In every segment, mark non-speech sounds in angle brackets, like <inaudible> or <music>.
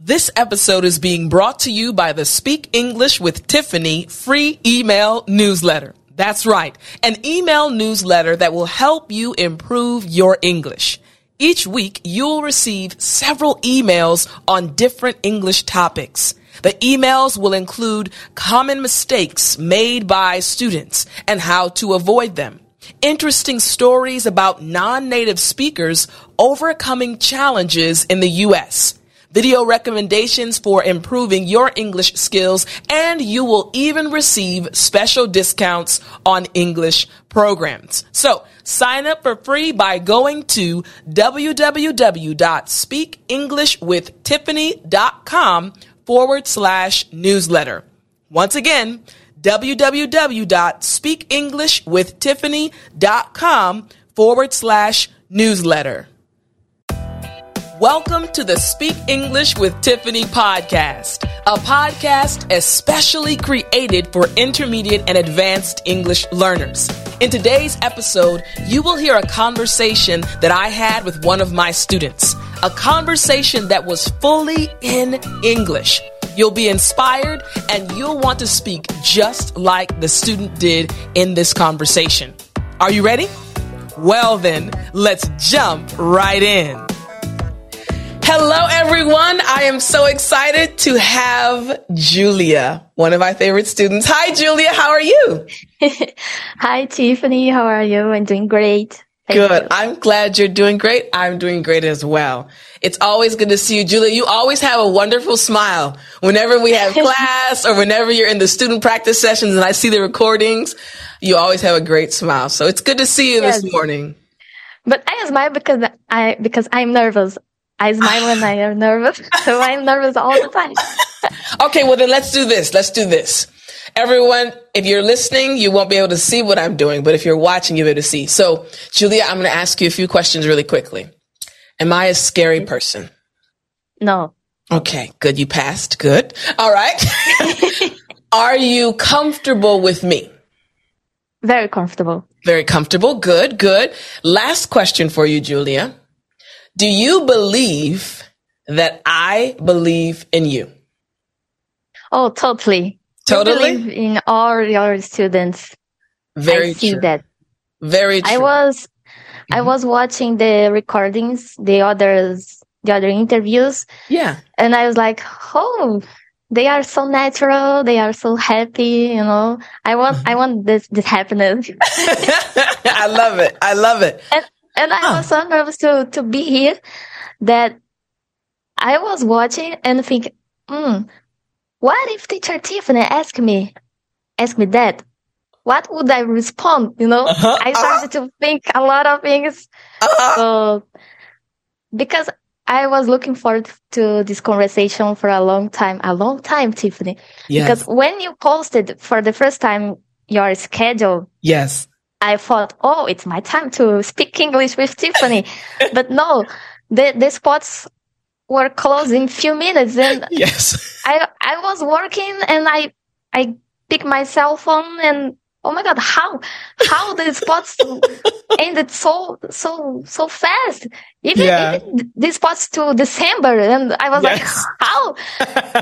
This episode is being brought to you by the Speak English with Tiffani free email newsletter. That's right, an email newsletter that will help you improve your English. Each week, you'll receive several emails on different English topics. The emails will include common mistakes made by students and how to avoid them. Interesting stories about non-native speakers overcoming challenges in the U.S video recommendations for improving your English skills, and you will even receive special discounts on English programs. So sign up for free by going to www.speakenglishwithtiffani.com forward slash newsletter. Once again, www.speakenglishwithtiffani.com forward slash newsletter. Welcome to the Speak English with Tiffani podcast, a podcast especially created for intermediate and advanced English learners. In today's episode, you will hear a conversation that I had with one of my students, a conversation that was fully in English. You'll be inspired and you'll want to speak just like the student did in this conversation. Are you ready? Well, then, let's jump right in. Hello, everyone. I am so excited to have Julia, one of my favorite students. Hi, Julia. How are you? <laughs> Hi, Tiffani. How are you? I'm doing great. Thank good. You. I'm glad you're doing great. I'm doing great as well. It's always good to see you, Julia. You always have a wonderful smile whenever we have <laughs> class or whenever you're in the student practice sessions and I see the recordings. You always have a great smile. So it's good to see you yes. this morning. But I smile because I because I'm nervous. I smile when I am nervous, <laughs> so I'm nervous all the time. <laughs> okay, well then let's do this. Let's do this. Everyone, if you're listening, you won't be able to see what I'm doing, but if you're watching, you'll be able to see. So, Julia, I'm going to ask you a few questions really quickly. Am I a scary person? No. Okay, good. You passed. Good. All right. <laughs> Are you comfortable with me? Very comfortable. Very comfortable. Good, good. Last question for you, Julia. Do you believe that I believe in you? Oh, totally. Totally. believe in all your students. Very I see true. that. Very true. I was, mm-hmm. I was watching the recordings, the others, the other interviews. Yeah. And I was like, oh, they are so natural. They are so happy. You know, I want, I want this, this happiness. <laughs> I love it. I love it. <laughs> And, and I was so nervous to, to be here that I was watching and think, hmm, what if teacher Tiffani asked me, ask me that? What would I respond? You know, uh-huh. I started uh-huh. to think a lot of things. Uh-huh. So, because I was looking forward to this conversation for a long time, a long time, Tiffany. Yes. Because when you posted for the first time your schedule. Yes. I thought, oh, it's my time to speak English with Tiffani. <laughs> but no, the, the spots were closed in few minutes. And <laughs> yes, I, I was working and I, I picked my cell phone and oh my God, how, how the spots <laughs> ended so, so, so fast. Even, yeah. even the spots to December. And I was yes. like, how?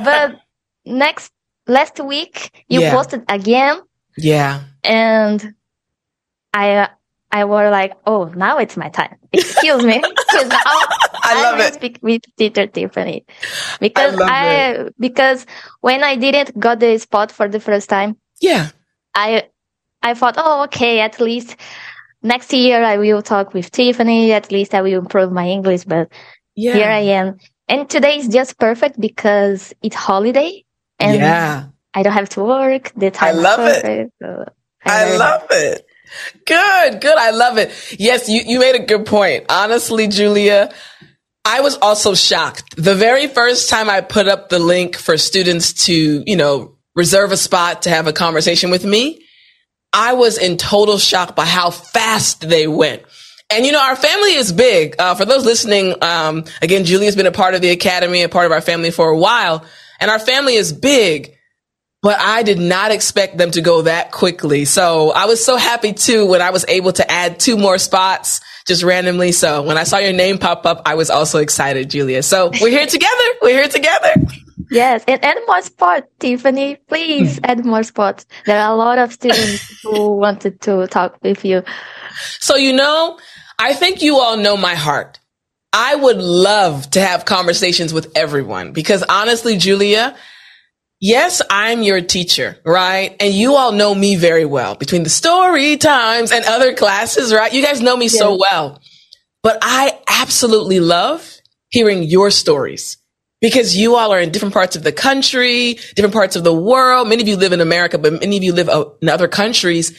but next, last week you yeah. posted again. Yeah. And I I were like, oh, now it's my time. <laughs> Excuse me. <laughs> now I love I it. Speak with teacher Tiffani because I, I because when I didn't got the spot for the first time, yeah, I I thought, oh, okay, at least next year I will talk with Tiffani. At least I will improve my English. But yeah. here I am, and today is just perfect because it's holiday and yeah. I don't have to work. The time I love it. So I, I love it. Good, good. I love it. Yes, you, you made a good point. Honestly, Julia, I was also shocked. The very first time I put up the link for students to, you know, reserve a spot to have a conversation with me, I was in total shock by how fast they went. And you know, our family is big. Uh, for those listening, um, again, Julia's been a part of the academy, a part of our family for a while, and our family is big but I did not expect them to go that quickly. So I was so happy too when I was able to add two more spots just randomly. So when I saw your name pop up, I was also excited, Julia. So we're here together. We're here together. Yes, and add more spots, Tiffani. Please add more spots. There are a lot of students who wanted to talk with you. So, you know, I think you all know my heart. I would love to have conversations with everyone because honestly, Julia, yes, I'm your teacher, right? And you all know me very well between the story times and other classes, right? You guys know me so well, but I absolutely love hearing your stories because you all are in different parts of the country, different parts of the world. Many of you live in America, but many of you live in other countries.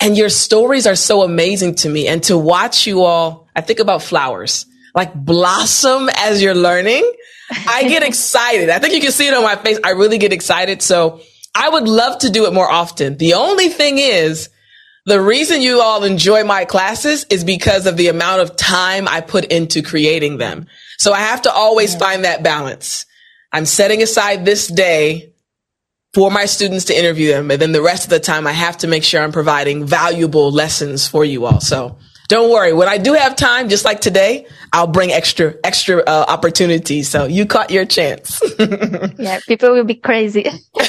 And your stories are so amazing to me. And to watch you all, I think about flowers, like blossom as you're learning. I get excited. I think you can see it on my face. I really get excited. So I would love to do it more often. The only thing is, the reason you all enjoy my classes is because of the amount of time I put into creating them. So I have to always find that balance. I'm setting aside this day for my students to interview them. And then the rest of the time I have to make sure I'm providing valuable lessons for you all. So don't worry. When I do have time, just like today, I'll bring extra, extra uh, opportunities. So you caught your chance. <laughs> yeah. People will be crazy. <laughs>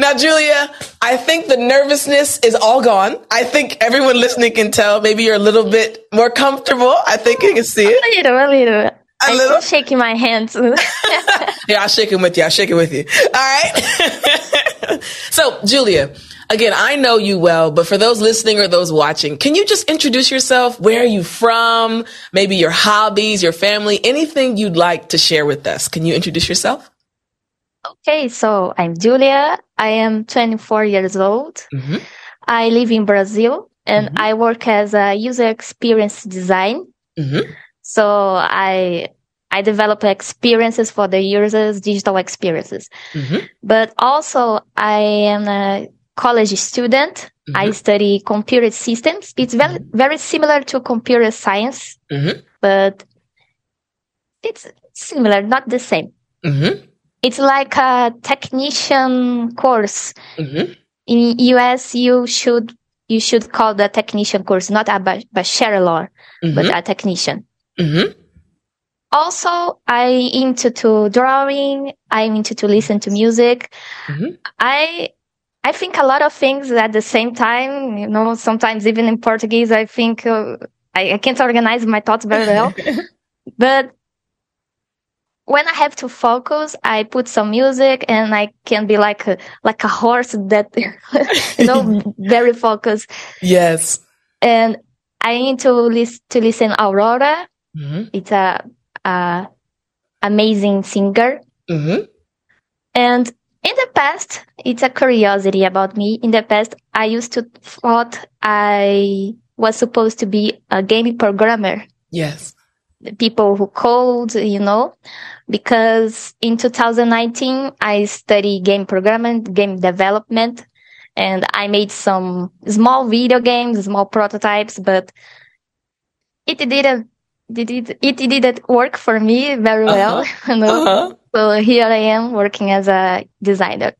Now, Julia, I think the nervousness is all gone. I think everyone listening can tell. Maybe you're a little bit more comfortable. I think you can see it. A little, a little. A I'm little? shaking my hands. <laughs> yeah, I'll shake it with you. I'll shake it with you. All right. so, Julia, again, I know you well, but for those listening or those watching, can you just introduce yourself? Where are you from? Maybe your hobbies, your family, anything you'd like to share with us. Can you introduce yourself? Okay, so I'm Julia. I am 24 years old. Mm-hmm. I live in Brazil and mm-hmm. I work as a user experience design. Mm-hmm. So I I develop experiences for the users, digital experiences. Mm-hmm. But also I am a college student. I mm-hmm. study computer systems. It's very very similar to computer science, mm-hmm. but it's similar, not the same. It's like a technician course. Mm-hmm. In US, you should you should call the technician course not a bachelor, mm-hmm. but a technician. Mm-hmm. Also, I into to drawing. I'm into to listen to music. Mm-hmm. I I think a lot of things at the same time. You know, sometimes even in Portuguese, I think uh, I, I can't organize my thoughts very well. <laughs> but when I have to focus, I put some music and I can be like a, like a horse that, <laughs> you know, <laughs> very focused. Yes. And I need to listen, to listen Aurora. Mm-hmm. It's a, a amazing singer. Mm-hmm. And in the past, it's a curiosity about me. In the past, I used to thought I was supposed to be a game programmer. Yes. The people who code, you know, because in 2019 I studied game programming, game development, and I made some small video games, small prototypes, but it didn't it, it, it didn't work for me very well. Uh-huh. <laughs> uh-huh. So here I am working as a designer.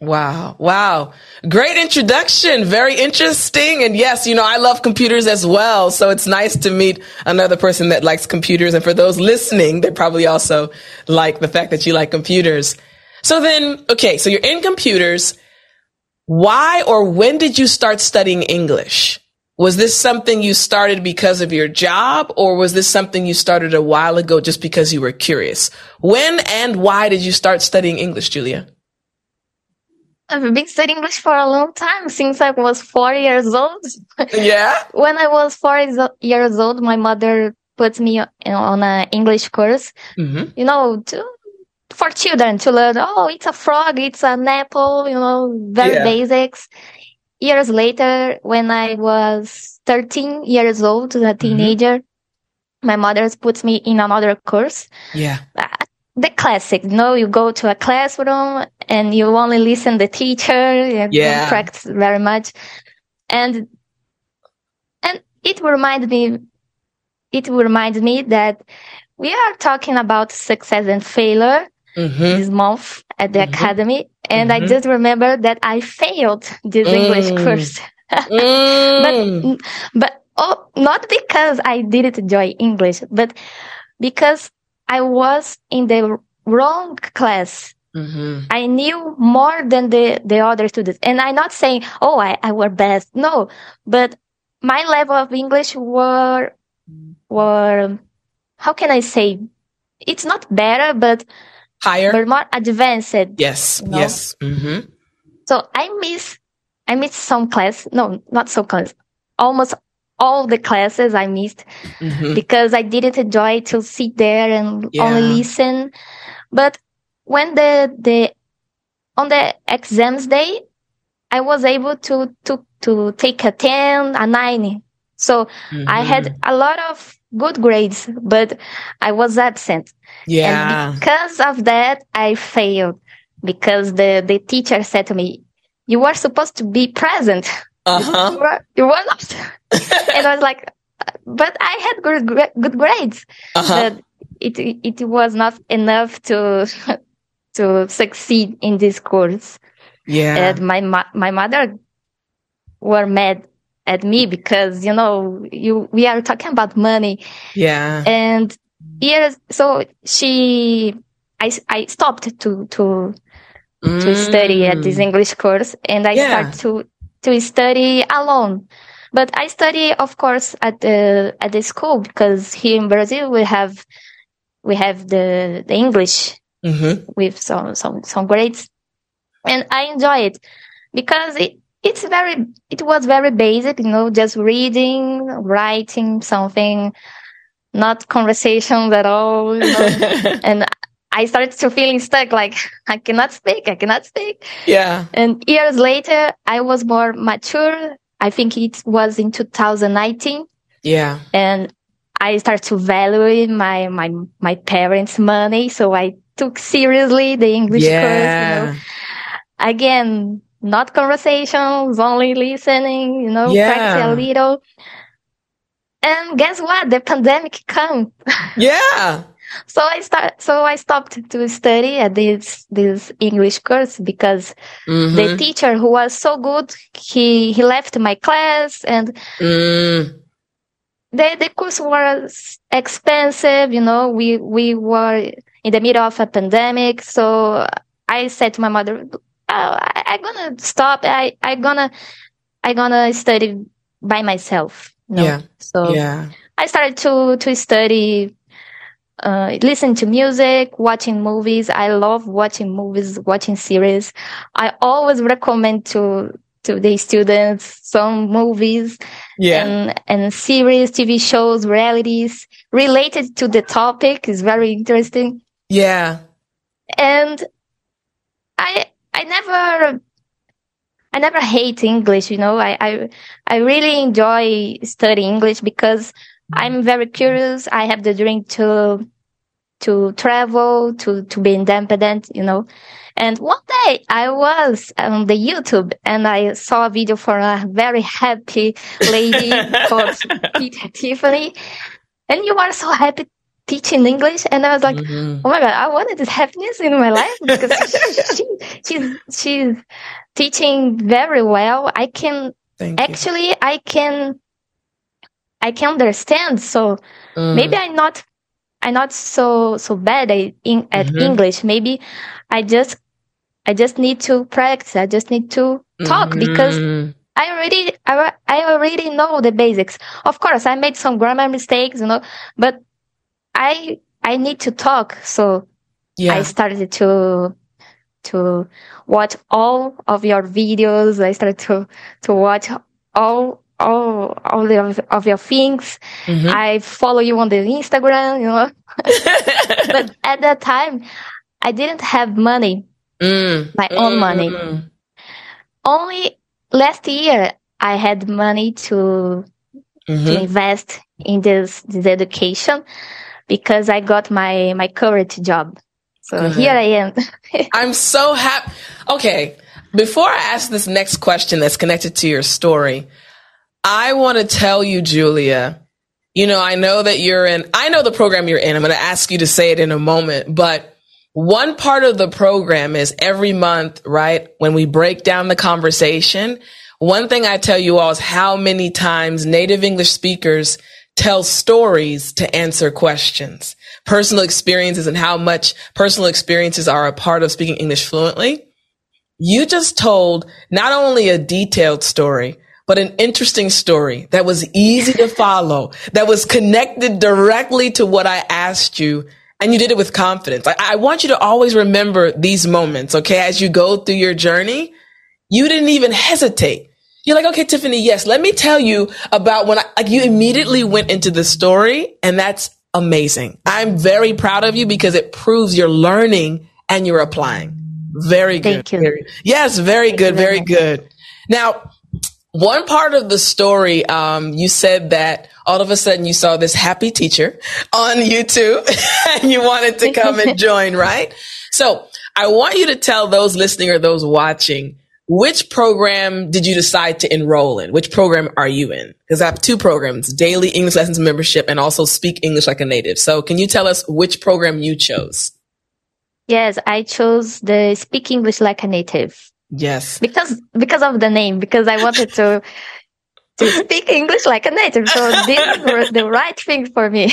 Wow. Wow. Great introduction. Very interesting. And yes, you know, I love computers as well. So it's nice to meet another person that likes computers. And for those listening, they probably also like the fact that you like computers. So then, okay. So you're in computers. Why or when did you start studying English? Was this something you started because of your job or was this something you started a while ago just because you were curious? When and why did you start studying English, Julia? I've been studying English for a long time, since I was four years old. <laughs> Yeah. when I was four years old, my mother put me on an English course, mm-hmm. you know, to, for children to learn, oh, it's a frog, it's an apple, you know, very yeah. basics. Years later, when I was 13 years old, a mm-hmm. teenager, mm-hmm. my mother puts me in another course. Yeah. Uh, the classic, you know, you go to a classroom and you only listen the teacher and yeah. practice very much. And, and it reminds me, it reminds me that we are talking about success and failure mm-hmm. this month at the mm-hmm. academy. And mm-hmm. I just remember that I failed this mm. English course. <laughs> mm. but, but Oh, not because I didn't enjoy English, but because I was in the wrong class. Mm-hmm. I knew more than the, the other students. And I'm not saying, oh, I, I were best. No, but my level of English were, were, how can I say? It's not better, but higher, but more advanced. Yes. You know? Yes. Mm-hmm. So I miss, I miss some class. No, not some class. Almost all the classes I missed mm-hmm. because I didn't enjoy to sit there and yeah. only listen. But when the, the, on the exams day, I was able to, to, to take a 10, a 9. So mm-hmm. I had a lot of good grades, but I was absent. Yeah. And because of that, I failed because the, the teacher said to me, you are supposed to be present. Uh-huh. <laughs> You, were, you were not. <laughs> and I was like, but I had good, good grades. Uh-huh. But it, it was not enough to, <laughs> to succeed in this course. Yeah. And my, my mother were mad at me because, you know, you, we are talking about money. Yeah. And yes, so she, I, I stopped to, to, mm. to study at this. English course and I yeah. start to, to study alone. But I study, of course, at the, at the school because here in Brazil we have, we have the, the English mm-hmm. with some, some, some grades and I enjoy it because it, it's very, it was very basic, you know, just reading, writing something, not conversations at all. You know? <laughs> and I started to feeling stuck, like I cannot speak, I cannot speak. Yeah. And years later, I was more mature. I think it was in 2019. Yeah. And I started to value my, my, my parents' money. So I took seriously the English yeah. course, you know. Again, not conversations, only listening, you know, yeah. practice a little. And guess what? The pandemic came. <laughs> Yeah. so I start, so I stopped to study at this, this English course because mm-hmm. the teacher who was so good, he, he left my class and mm. the, the course was expensive, you know, we, we were in the middle of a pandemic. So I said to my mother, I, I gonna stop. I I gonna I gonna study by myself. Yeah. So yeah. I started to to study, uh, listen to music, watching movies. I love watching movies, watching series. I always recommend to to the students some movies yeah. and and series, TV shows, realities related to the topic is very interesting. Yeah. And I never, I never hate English, you know, I, I, I really enjoy studying English because I'm very curious. I have the dream to, to travel, to, to be independent, you know. And one day I was on the YouTube and I saw a video for a very happy lady <laughs> called Peter Tiffani. And you are so happy teaching English, and I was like, mm-hmm. "Oh my god, I wanted this happiness in my life because she, <laughs> she's she's teaching very well. I can Thank actually you. I can I can understand. So mm. maybe I'm not I'm not so so bad at, in, at mm-hmm. English. Maybe I just I just need to practice. I just need to talk mm-hmm. because." I already, I, I already know the basics. Of course, I made some grammar mistakes, you know, but I I need to talk. So yeah. I started to to watch all of your videos. I started to to watch all all all of, of your things. Mm-hmm. I follow you on the Instagram, you know. <laughs> but at that time, I didn't have money, mm. my mm. own money. Mm. Only last year, I had money to mm-hmm. to invest in this this education because I got my, my current job. So mm-hmm. here I am. <laughs> I'm so happy. Okay. Before I ask this next question that's connected to your story, I want to tell you, Julia, you know, I know that you're in, I know the program you're in. I'm going to ask you to say it in a moment, but one part of the program is every month, right? When we break down the conversation, one thing I tell you all is how many times native English speakers tell stories to answer questions, personal experiences and how much personal experiences are a part of speaking English fluently. You just told not only a detailed story, but an interesting story that was easy to follow, that was connected directly to what I asked you. And you did it with confidence. I, I want you to always remember these moments, okay? As you go through your journey, you didn't even hesitate. You're like, okay, Tiffani, yes, let me tell you about when I, like you immediately went into the story and that's amazing. I'm very proud of you because it proves you're learning and you're applying. Very good. Thank you. Very, yes, very Thank good. very Very good. Now, one part of the story, um, you said that all of a sudden you saw this happy teacher on YouTube <laughs> and you wanted to come and <laughs> join, right? So I want you to tell those listening or those watching, which program did you decide to enroll in? Which program are you in? Because I have two programs, daily English lessons membership and also speak English like a native. So can you tell us which program you chose? Yes, I chose the Speak English Like a Native Yes. because because of the name because I wanted to <laughs> to speak English like a native. So <laughs> this was the right thing for me.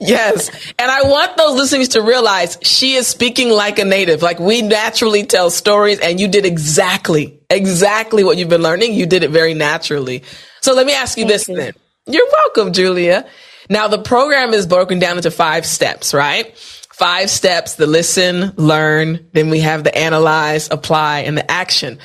Yes. And I want those listeners to realize she is speaking like a native. Like we naturally tell stories and you did exactly, exactly what you've been learning. You did it very naturally. So let me ask you Thank this you. then. You're welcome, Julia. Now the program is broken down into five steps, right? Five steps, the listen, learn, then we have the analyze, apply, and the action.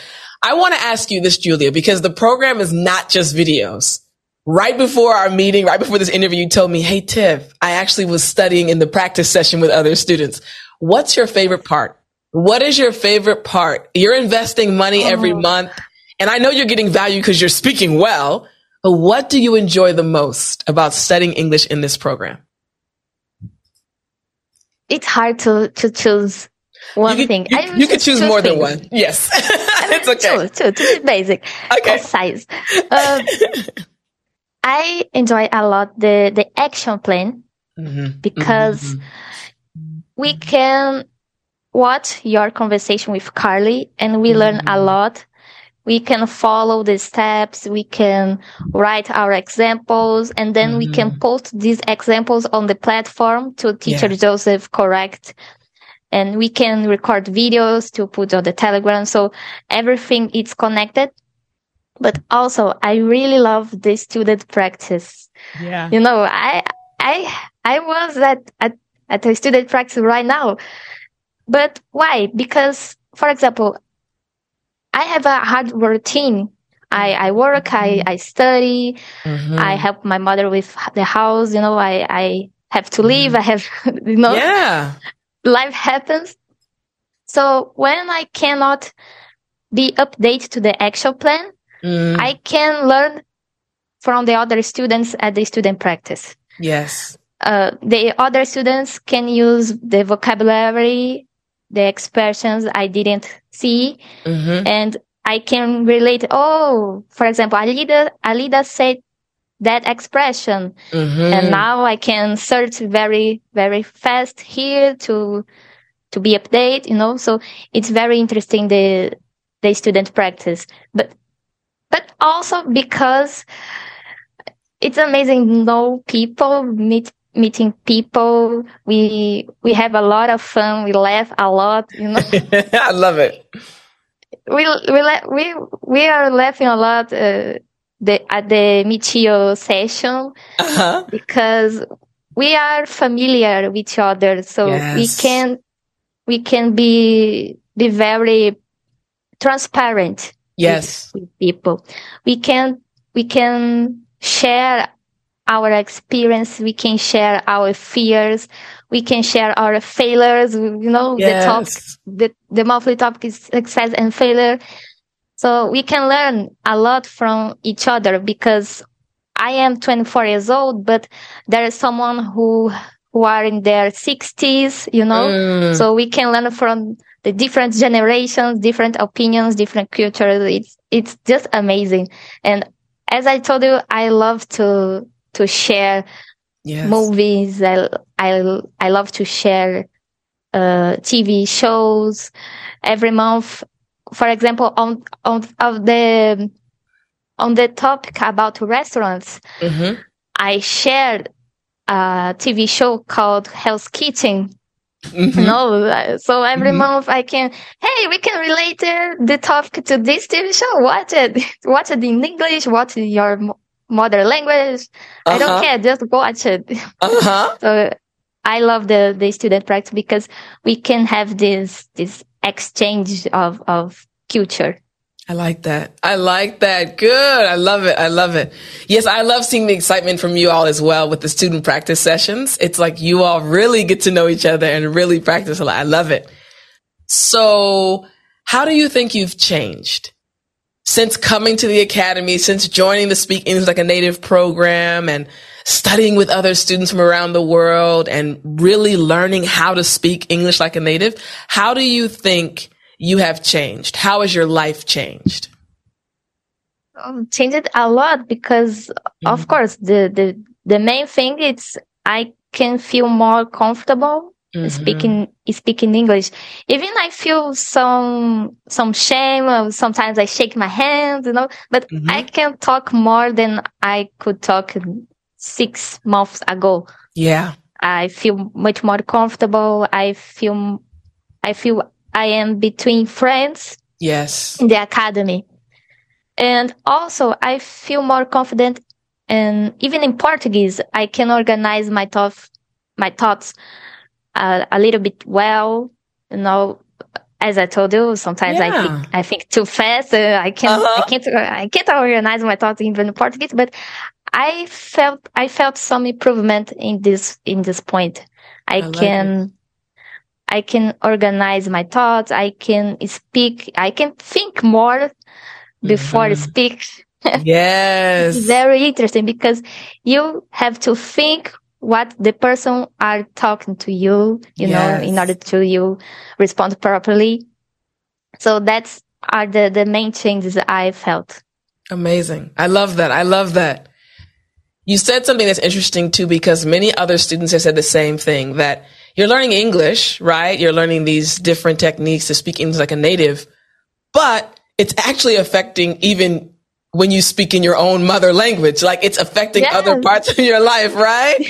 I want to ask you this, Julia, because the program is not just videos. Right before our meeting, right before this interview, you told me, Hey, Tiff, I actually was studying in the practice session with other students. What's your favorite part? What is your favorite part? You're investing money every Oh. month and I know you're getting value because you're speaking well, but what do you enjoy the most about studying English in this program? It's hard to to choose one you thing. You, I you can choose two more than one. Yes. <laughs> it's okay. Two, two, basic, Okay. concise. Um, <laughs> I enjoy a lot the the action plan Mhm. because Mhm. we can watch your conversation with Carly and we learn a Mhm. lot. We can follow the steps. We can write our examples and then we can Mhm. post these examples on the platform to teacher Yeah. Joseph correct. And we can record videos to put on the telegram. So everything is connected. But also I really love the student practice Yeah. you know i i i was at at, at a student practice right now but why because for example i have a hard routine i i work i i study Mhm. i help my mother with the house you know i i have to leave i have <laughs> you know yeah. Life happens so when i cannot be updated to the actual plan Mm, i can learn from the other students at the student practice yes. uh, the other students can use the vocabulary, the expressions I didn't see, hmm and I can relate. Oh, for example, Alida, Alida said that expression, hmm and now I can search very, very fast here to to be updated. You know, so it's very interesting the the student practice, but but also because it's amazing know people meet meeting people. We we have a lot of fun. We laugh a lot you know? <laughs> I love it. we we we we are laughing a lot uh, the at the Michio session Uh-huh. because we are familiar with each other so we can we can be be very transparent Yes. with people. We can we can share our experience. We can share our fears. We can share our failures. You know, the topic, the the monthly topic is success and failure. So we can learn a lot from each other because I am 24 years old, but there is someone who who are in their 60s. You know, Mm, so we can learn from the different generations, different opinions, different cultures. It's it's just amazing. And as I told you, I love to to share yes. movies. I I I love to share uh, TV shows every month. For example, on on of the on the topic about restaurants, Mm-hmm. I shared a TV show called Hell's Kitchen. Mhm. No, so every Mhm. month I can, hey, we can relate the topic to this TV show. Watch it. <laughs> Watch it in English. Watch it in your mother language. I don't Uh-huh. care. Just watch it. Uh-huh. <laughs> So I love the, the student practice because we can have this, this exchange of, of culture. I like that. I like that. Good. I love it. I love it. Yes, I love seeing the excitement from you all as well with the student practice sessions. It's like you all really get to know each other and really practice a lot. I love it. So how do you think you've changed since coming to the academy, since joining the Speak English Like a Native program and studying with other students from around the world and really learning how to speak English like a native? How do you think you have changed? How has your life changed? Um, changed a lot because of Mhm. course the, the, the main thing is I can feel more comfortable Mhm. speaking speaking English. Even I feel some some shame. Sometimes I shake my hands, you know. But Mhm. I can talk more than I could talk six months ago. Yeah. I feel much more comfortable. I feel I feel I am between friends Yes. in the academy, and also I feel more confident. And even in Portuguese, I can organize my thoughts my thoughts uh, a little bit well. You know, as I told you, sometimes I think I think too fast. Uh, I can't Uh-huh. I can't I can't organize my thoughts even in Portuguese. But I felt I felt some improvement in this in this point. I, I like can I can organize my thoughts. I can speak. I can think more before Mhm. speak. <laughs> Yes. Very interesting because you have to think what the person are talking to you, you know, in order to you respond properly. So that's are the, the main changes I felt. Amazing. I love that. I love that. You said something that's interesting too, because many other students have said the same thing that you're learning English, right? You're learning these different techniques to speak English like a native, but it's actually affecting even when you speak in your own mother language. Like it's affecting Yes. other parts of your life, right? <laughs>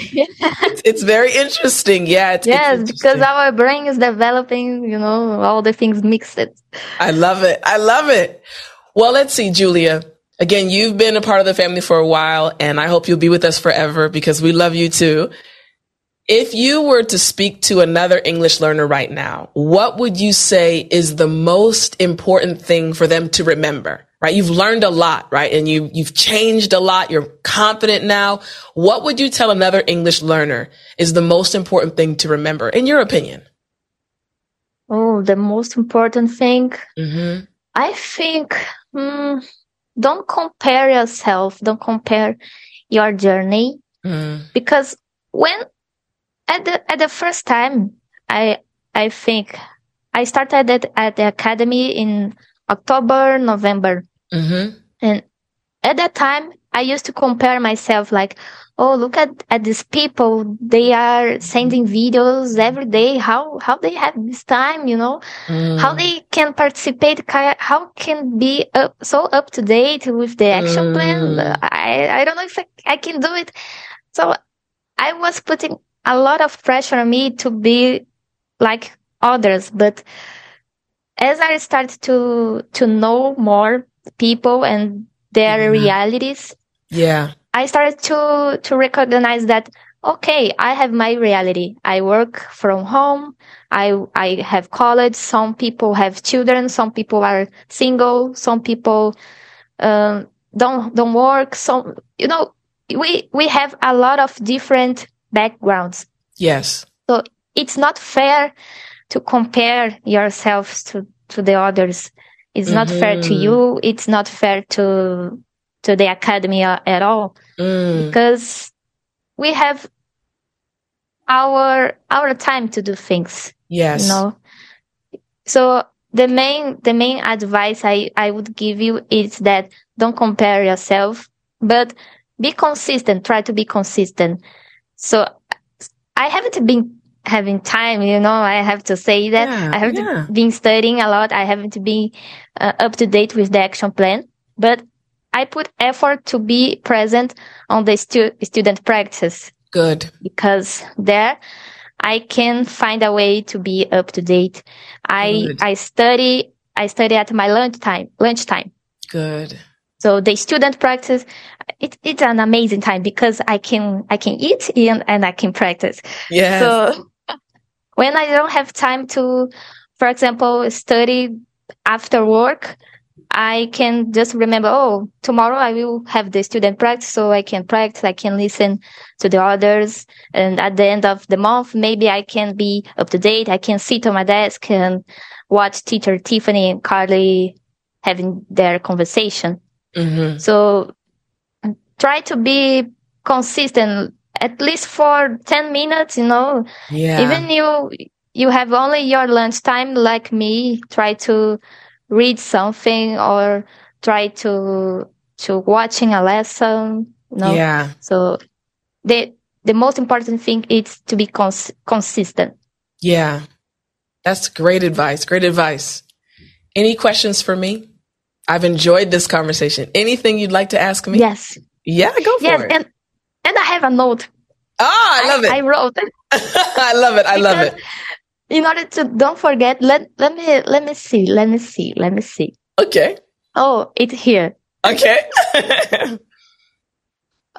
It's, it's very interesting. Yeah. It's, it's yes, because our brain is developing, you know, all the things mixed. I love it. I love it. Well, let's see, Julia. Again, you've been a part of the family for a while, and I hope you'll be with us forever because we love you too. If you were to speak to another English learner right now, what would you say is the most important thing for them to remember? Right? You've learned a lot, right? And you, you've changed a lot. You're confident now. What would you tell another English learner is the most important thing to remember, in your opinion? Oh, the most important thing Mm-hmm. I think hmm, don't compare yourself, don't compare your journey Mm-hmm. because when at the at the first time I I think I started at, at the academy in October, November. Mm-hmm. And at that time, I used to compare myself like, oh, look at, at these people. They are sending videos every day. How, how they have this time, you know, Mm. how they can participate, how can be up, so up to date with the action plan. Mm. I, I don't know if I, I can do it. So I was putting a lot of pressure on me to be like others, but as I started to to know more people and their Mhm. realities, Yeah. I started to to recognize that okay, I have my reality. I work from home. I I have college. Some people have children. Some people are single. Some people um, don't don't work. Some you know we we have a lot of different backgrounds. Yes. So it's not fair to compare yourselves to, to the others. It's not fair to Mhm. you. It's not fair to, to the academy at all Mm. because we have our, our time to do things, Yes. you know? So the main, the main advice I, I would give you is that don't compare yourself, but be consistent. Try to be consistent. So I haven't been having time, you know, I have to say that. Yeah, I haven't yeah. been studying a lot. I haven't been uh, up to date with the action plan, but I put effort to be present on the stu- student practice Good. because there I can find a way to be up to date. I Good. I study I study at my lunchtime lunchtime. Good. So the student practice it, it's an amazing time because I can I can eat and, and I can practice. Yes. So when I don't have time to, for example, study after work, I can just remember, oh, tomorrow I will have the student practice, so I can practice, I can listen to the others. And at the end of the month, maybe I can be up to date. I can sit on my desk and watch teacher Tiffani and Carly having their conversation. hmm So try to be consistent, at least for 10 minutes, you know, Yeah. even you you have only your lunch time like me try to read something or try to to watching a lesson you know Yeah. so the the most important thing is to be cons- consistent Yeah. That's great advice. Great advice. Any questions for me? I've enjoyed this conversation. Anything you'd like to ask me? yes Yeah, go for yes it. and and i have a note oh, I love I it. I wrote it <laughs> I love it. I love it. in order to don't forget let let me let me see let me see let me see Okay. oh it's here Okay. <laughs>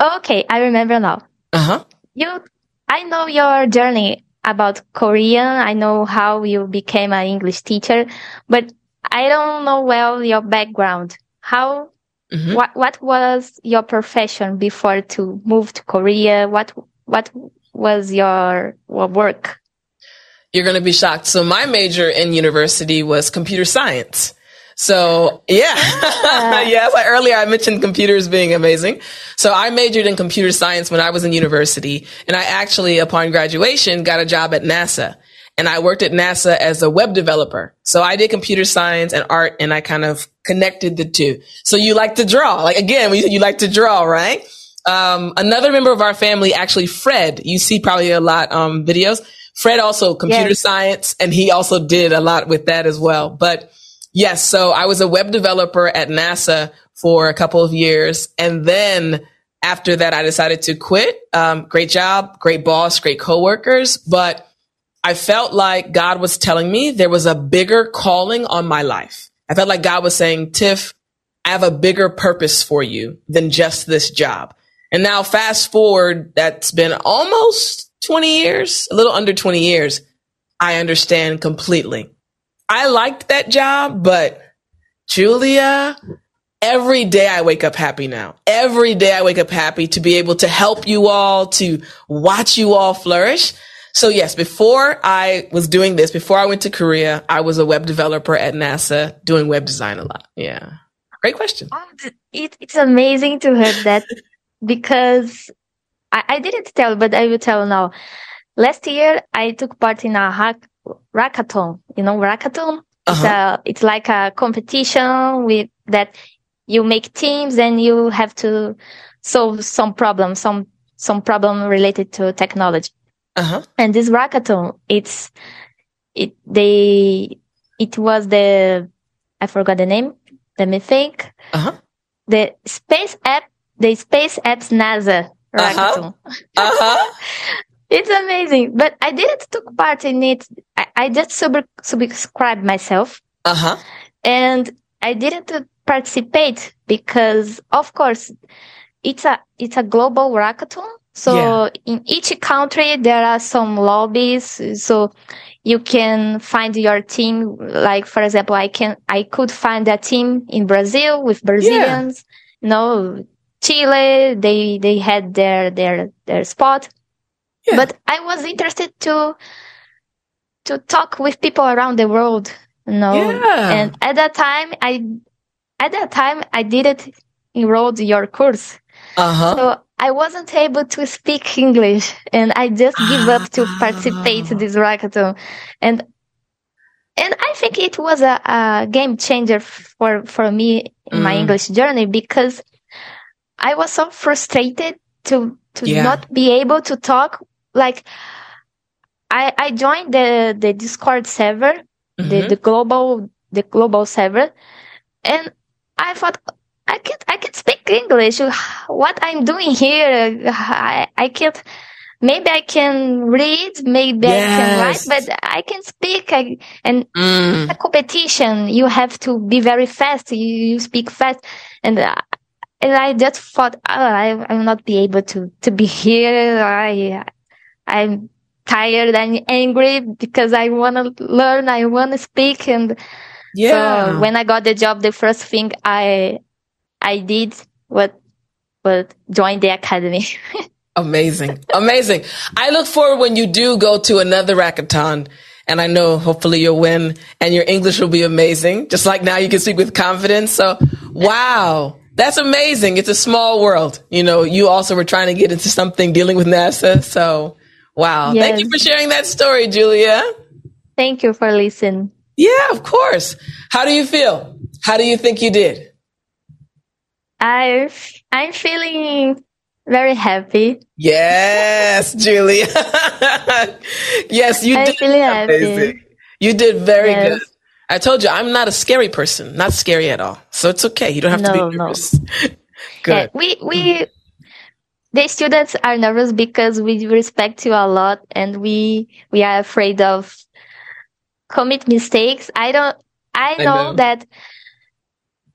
okay i remember now uh huh. you i know your journey about korean i know how you became an english teacher but i don't know well your background how hmm what what was your profession before to move to korea what what was your, work You're going to be shocked. So my major in university was computer science. So yeah, ah. <laughs> yes. Like earlier I mentioned computers being amazing. So I majored in computer science when I was in university and I actually upon graduation got a job at NASA and I worked at NASA as a web developer. So I did computer science and art and I kind of connected the two. So you like to draw. Like again, you like to draw, right? Um, another member of our family, actually Fred, you see probably a lot, um, videos. Fred also computer Yes. science and he also did a lot with that as well. But yes, so I was a web developer at NASA for a couple of years. And then after that, I decided to quit. Um, great job, great boss, great coworkers. But I felt like God was telling me there was a bigger calling on my life. I felt like God was saying, Tiff, I have a bigger purpose for you than just this job. And now fast forward, that's been almost 20 years, a little under 20 years. I understand completely. I liked that job, but Julia, every day I wake up happy now. Every day I wake up happy to be able to help you all, to watch you all flourish. So yes, before I was doing this, before I went to Korea, I was a web developer at NASA doing web design a lot. Yeah. Great question. Oh, it, it's amazing to hear that because I, I didn't tell, but I will tell now. Last year, I took part in a hack, hackathon. You know, hackathon? It's Uh-huh. a, it's like a competition with that you make teams and you have to solve some problem, some, some problem related to technology. Uh-huh. And this hackathon, it's, it, they, it was the, I forgot the name. Let me think Uh-huh. the space app, the space apps NASA Uh-huh. <laughs> Uh-huh. It's amazing, but I didn't took part in it. I, I just sub- subscribed myself Uh-huh. and I didn't participate because, of course, it's a it's a global hackathon. So Yeah. in each country there are some lobbies. So you can find your team. Like for example, I can I could find a team in Brazil with Brazilians. You know, Chile. They they had their their their spot. Yeah. But I was interested to to talk with people around the world. You know, Yeah. and at that time, I, at that time, I didn't enroll your course. Uh-huh. So I wasn't able to speak English and I just give up to participate in this hackathon. And, and I think it was a, a game changer for, for me in my Mm. English journey because I was so frustrated to, to Yeah. not be able to talk. Like I, I joined the, the Discord server the, Mhm. the global the global server and i thought I can't, I can speak English. What I'm doing here, I, I can't, maybe I can read, maybe yes. I can write, but I can speak. I, and mm. a competition, you have to be very fast. You, you speak fast. And, and I just thought, oh, I, I will not be able to, to be here. I, I'm tired and angry because I want to learn. I want to speak. And yeah. so when I got the job, the first thing I, I did was, was join the academy. <laughs> Amazing. Amazing. I look forward when you do go to another Hackathon and I know hopefully you'll win and your English will be amazing. Just like now you can speak with confidence. So wow. That's amazing. It's a small world. You know, you also were trying to get into something dealing with NASA. So wow. Yes. Thank you for sharing that story, Julia. Thank you for listening. Yeah, of course. How do you feel? How do you think you did? I I'm feeling very happy. Yes, Julia. <laughs> yes, you I'm did. Feeling happy. You did very yes. good. I told you I'm not a scary person, not scary at all. So it's okay. You don't have no, to be nervous. No. <laughs> good. Yeah, we we the students are nervous because we respect you a lot and we we are afraid of commit mistakes. I don't I know, I know. that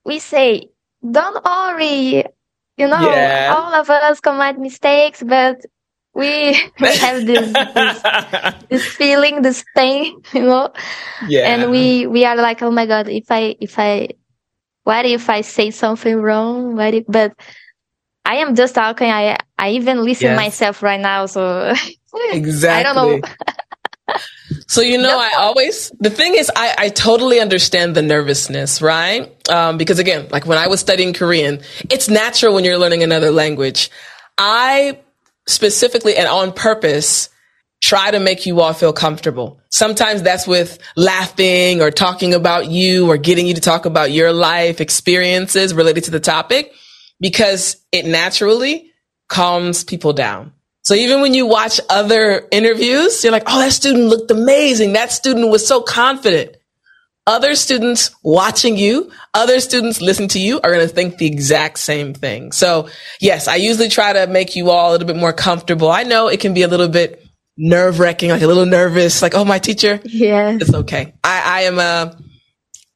we say don't worry you know, yeah. all of us commit mistakes, but <laughs> we, have this, this, this feeling, this pain, <laughs> you know, yeah. and we we are like, oh my god, if I if I, what if I say something wrong? What if? But I am just talking. I I even listen yes. myself right now, so exactly. <laughs> I don't know. So, you know, I always, the thing is, I, I totally understand the nervousness, right? Um, because again, like when I was studying Korean, it's natural when you're learning another language. I specifically and on purpose try to make you all feel comfortable. Sometimes that's with laughing or talking about you or getting you to talk about your life experiences related to the topic because it naturally calms people down. So even when you watch other interviews, you're like, oh, that student looked amazing. That student was so confident. Other students watching you, other students listening to you are going to think the exact same thing. So yes, I usually try to make you all a little bit more comfortable. I know it can be a little bit nerve wracking, like a little nervous, like, oh, my teacher. Yeah. It's okay. I, I am a, uh,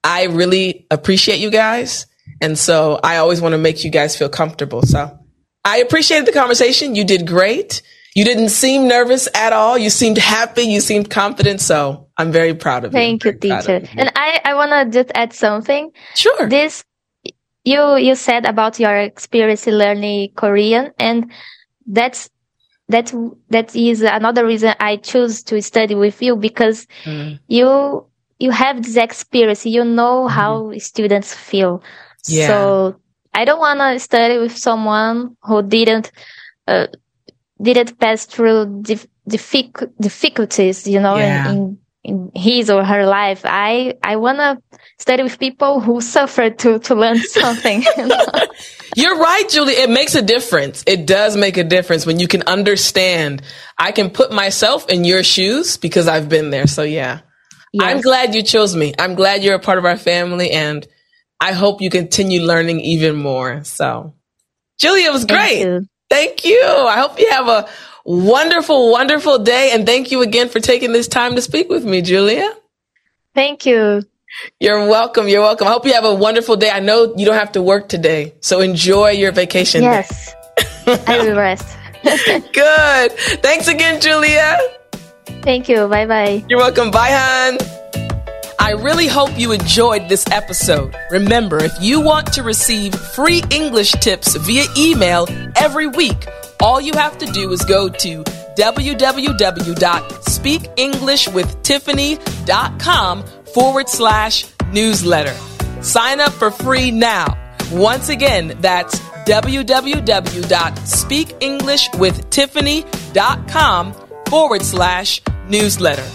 I really appreciate you guys. And so I always want to make you guys feel comfortable. So I appreciated the conversation. You did great. You didn't seem nervous at all. You seemed happy. You seemed confident. So I'm very proud of you. Thank you, teacher. You. And I, I want to just add something. Sure. This, you, you said about your experience learning Korean and that's, that that is another reason I choose to study with you because mm. you, you have this experience. You know mm. how students feel. Yeah. So I don't want to study with someone who didn't uh, didn't pass through dif- diffic- difficulties, you know, yeah. in, in, in his or her life. I I want to study with people who suffered to to learn <laughs> something. You <laughs> know? You're right, Julie. It makes a difference. It does make a difference when you can understand. I can put myself in your shoes because I've been there. So yeah. Yes. I'm glad you chose me. I'm glad you're a part of our family and I hope you continue learning even more. So, Julia, was great. Thank you. Thank you. I hope you have a wonderful, wonderful day. And thank you again for taking this time to speak with me, Julia. Thank you. You're welcome. You're welcome. I hope you have a wonderful day. I know you don't have to work today, so enjoy your vacation. Yes. I will <laughs> rest. Good. Thanks again, Julia. Thank you. Bye bye. You're welcome. Bye, hon. I really hope you enjoyed this episode. Remember, if you want to receive free English tips via email every week, all you have to do is go to www.speakenglishwithtiffani.com forward slash newsletter. Sign up for free now. Once again, that's www.speakenglishwithtiffani.com forward slash newsletter.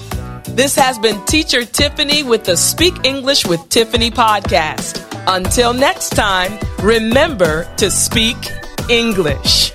This has been Teacher Tiffani with the Speak English with Tiffani podcast. Until next time, remember to speak English.